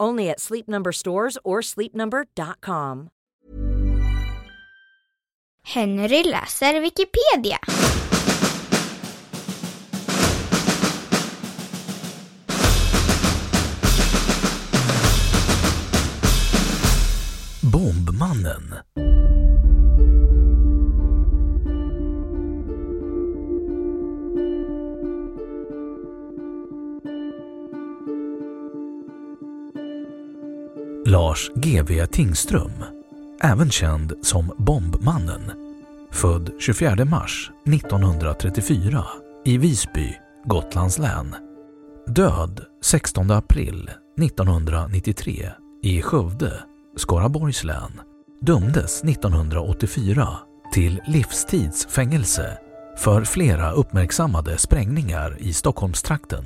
Only at Sleep Number stores or sleepnumber.com. Henry läser Wikipedia. Bombmannen Lars GW Tingström, även känd som Bombmannen, född 24 mars 1934 i Visby, Gotlands län. Död 16 april 1993 i Skövde, Skaraborgs län. Dömdes 1984 till livstidsfängelse för flera uppmärksammade sprängningar i Stockholmstrakten.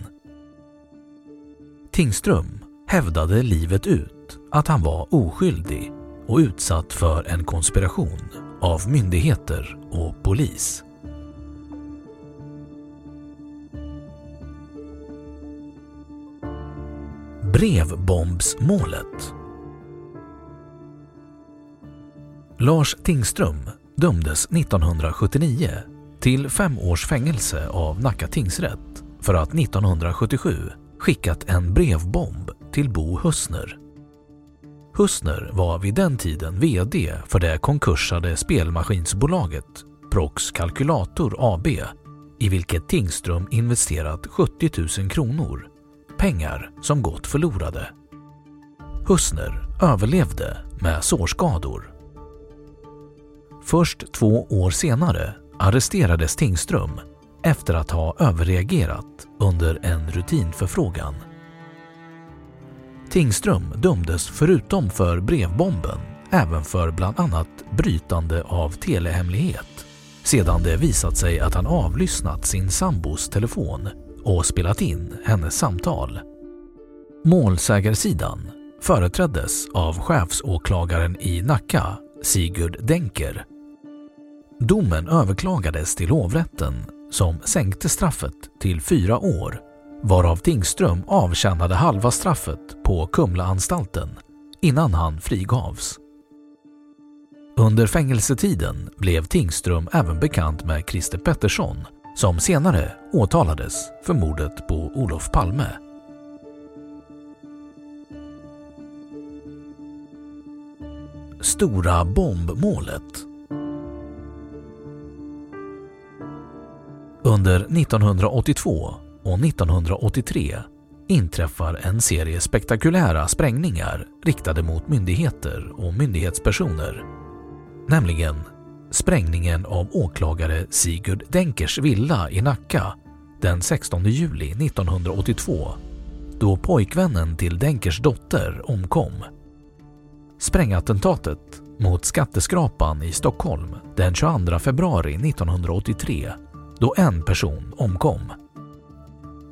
Tingström hävdade livet ut att han var oskyldig och utsatt för en konspiration av myndigheter och polis. Brevbombsmålet Lars Tingström dömdes 1979 till fem års fängelse av Nacka tingsrätt för att 1977 skickat en brevbomb till Bo Hussner. Hussner var vid den tiden VD för det konkursade spelmaskinsbolaget Prox Calculator AB i vilket Tingström investerat 70 000 kronor, pengar som gått förlorade. Hussner överlevde med sårskador. Först två år senare arresterades Tingström efter att ha överreagerat under en rutinförfrågan. Tingström dömdes förutom för brevbomben även för bland annat brytande av telehemlighet sedan det visat sig att han avlyssnat sin sambos telefon och spelat in hennes samtal. Målsägarsidan företräddes av chefsåklagaren i Nacka, Sigurd Denker. Domen överklagades till hovrätten som sänkte straffet till fyra år varav Tingström avtjänade halva straffet på Kumlaanstalten innan han frigavs. Under fängelsetiden blev Tingström även bekant med Christer Pettersson som senare åtalades för mordet på Olof Palme. Stora bombmålet Under 1982 och 1983 inträffar en serie spektakulära sprängningar riktade mot myndigheter och myndighetspersoner. Nämligen sprängningen av åklagare Sigurd Denkers villa i Nacka den 16 juli 1982 då pojkvännen till Denkers dotter omkom. Sprängattentatet mot skatteskrapan i Stockholm den 22 februari 1983 då en person omkom.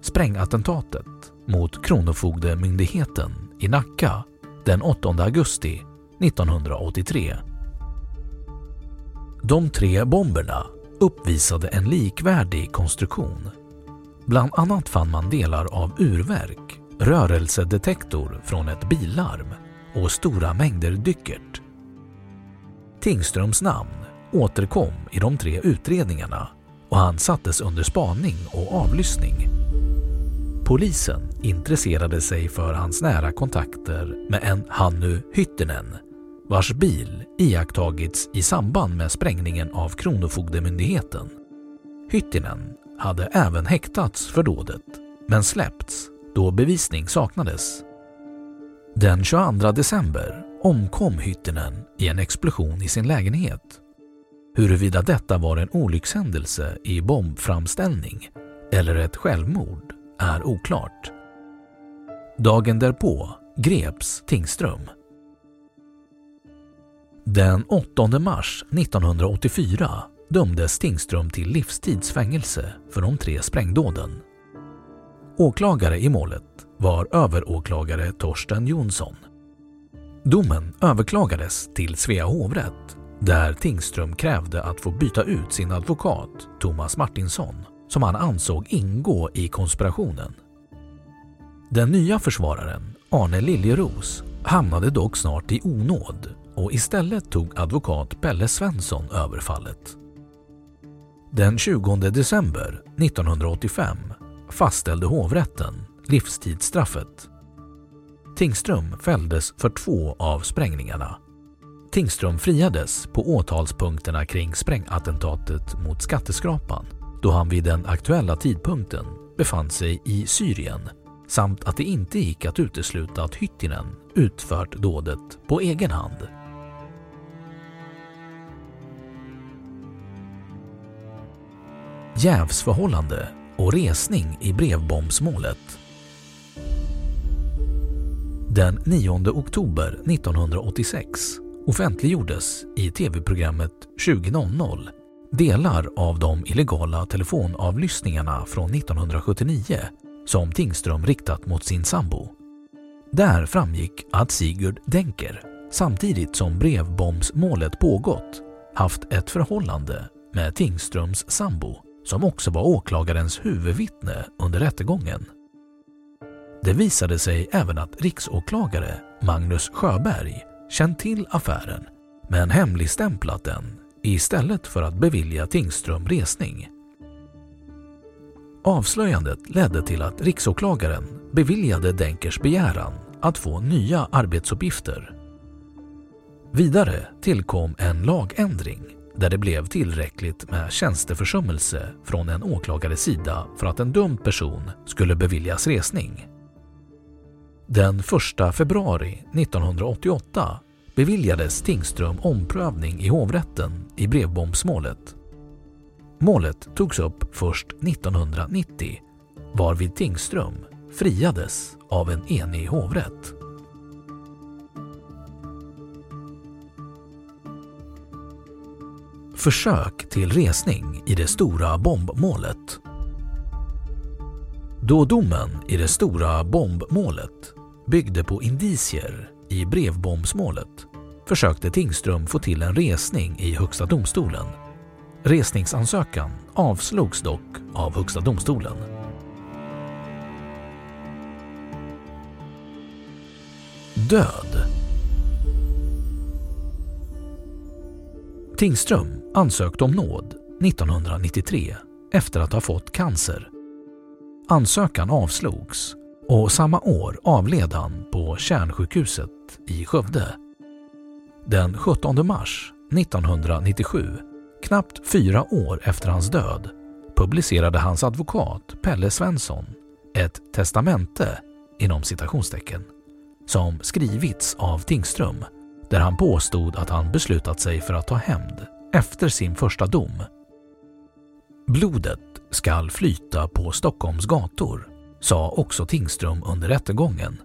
Sprängattentatet mot Kronofogdemyndigheten i Nacka den 8 augusti 1983. De tre bomberna uppvisade en likvärdig konstruktion. Bland annat fann man delar av urverk, rörelsedetektor från ett billarm och stora mängder dyckert. Tingströms namn återkom i de tre utredningarna och han sattes under spaning och avlyssning. Polisen intresserade sig för hans nära kontakter med en Hannu Hyttinen vars bil iakttagits i samband med sprängningen av Kronofogdemyndigheten. Hyttinen hade även häktats för dådet men släppts då bevisning saknades. Den 22 december omkom Hyttinen i en explosion i sin lägenhet. Huruvida detta var en olyckshändelse i bombframställning eller ett självmord är oklart. Dagen därpå greps Tingström. Den 8 mars 1984 dömdes Tingström till livstidsfängelse för de tre sprängdåden. Åklagare i målet var överåklagare Torsten Jonsson. Domen överklagades till Svea hovrätt där Tingström krävde att få byta ut sin advokat Thomas Martinsson som han ansåg ingå i konspirationen. Den nya försvararen, Arne Liljeros, hamnade dock snart i onåd och istället tog advokat Pelle Svensson över fallet. Den 20 december 1985 fastställde hovrätten livstidsstraffet. Tingström fälldes för två av sprängningarna. Tingström friades på åtalspunkterna kring sprängattentatet mot skatteskrapan då han vid den aktuella tidpunkten befann sig i Syrien samt att det inte gick att utesluta att Hyttinen utfört dådet på egen hand. Jävsförhållande och resning i brevbombsmålet. Den 9 oktober 1986 offentliggjordes i tv-programmet 20.00 delar av de illegala telefonavlyssningarna från 1979 som Tingström riktat mot sin sambo. Där framgick att Sigurd Denker samtidigt som brevbombsmålet pågått haft ett förhållande med Tingströms sambo som också var åklagarens huvudvittne under rättegången. Det visade sig även att riksåklagare Magnus Sjöberg känt till affären men hemligstämplat den istället för att bevilja Tingström resning. Avslöjandet ledde till att riksåklagaren beviljade Denkers begäran att få nya arbetsuppgifter. Vidare tillkom en lagändring där det blev tillräckligt med tjänsteförsummelse från en åklagares sida för att en dömd person skulle beviljas resning. Den 1 februari 1988 beviljades Tingström omprövning i hovrätten i brevbombsmålet. Målet togs upp först 1990 varvid Tingström friades av en enig hovrätt. Försök till resning i det stora bombmålet. Då domen i det stora bombmålet byggde på indicier i brevbombsmålet försökte Tingström få till en resning i Högsta domstolen. Resningsansökan avslogs dock av Högsta domstolen. Död Tingström ansökte om nåd 1993 efter att ha fått cancer. Ansökan avslogs och samma år avled han på Kärnsjukhuset i Skövde. Den 17 mars 1997, knappt fyra år efter hans död, publicerade hans advokat Pelle Svensson ett testamente inom citationstecken som skrivits av Tingström där han påstod att han beslutat sig för att ta hämnd efter sin första dom. Blodet skall flyta på Stockholms gator, sa också Tingström under rättegången.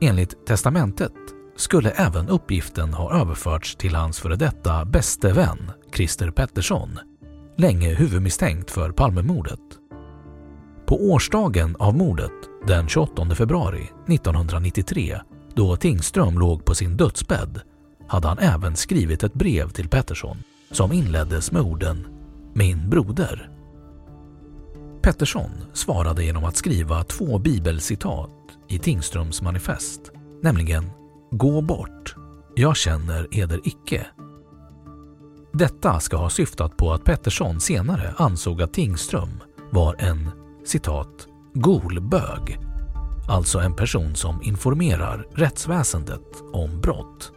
Enligt testamentet skulle även uppgiften ha överförts till hans före detta bäste vän Christer Pettersson, länge huvudmisstänkt för Palmemordet. På årsdagen av mordet, den 28 februari 1993, då Tingström låg på sin dödsbädd, hade han även skrivit ett brev till Pettersson som inleddes med orden ”Min broder”. Pettersson svarade genom att skriva två bibelcitat i Tingströms manifest, nämligen ”Gå bort, jag känner eder icke” Detta ska ha syftat på att Pettersson senare ansåg att Tingström var en citat golbög, alltså en person som informerar rättsväsendet om brott.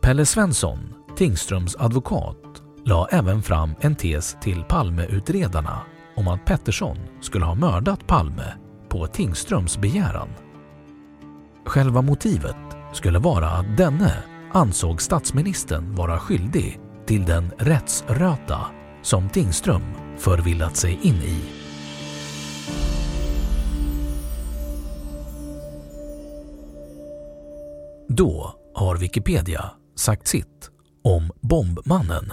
Pelle Svensson, Tingströms advokat, la även fram en tes till Palmeutredarna om att Pettersson skulle ha mördat Palme på Tingströms begäran. Själva motivet skulle vara att denne ansåg statsministern vara skyldig till den rättsröta som Tingström förvillat sig in i. Då har Wikipedia sagt sitt om Bombmannen.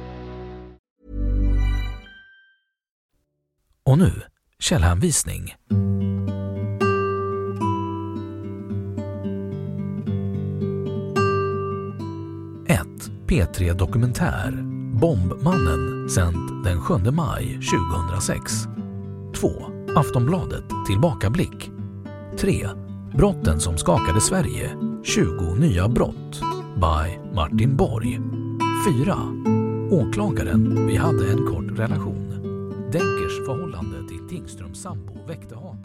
Och nu källhänvisning. P3 Dokumentär Bombmannen sänd den 7 maj 2006. 2. Aftonbladet Tillbakablick. 3. Brotten som skakade Sverige 20 nya brott by Martin Borg. 4. Åklagaren Vi hade en kort relation. Denkers förhållande till Tingströms sambo väckte hat.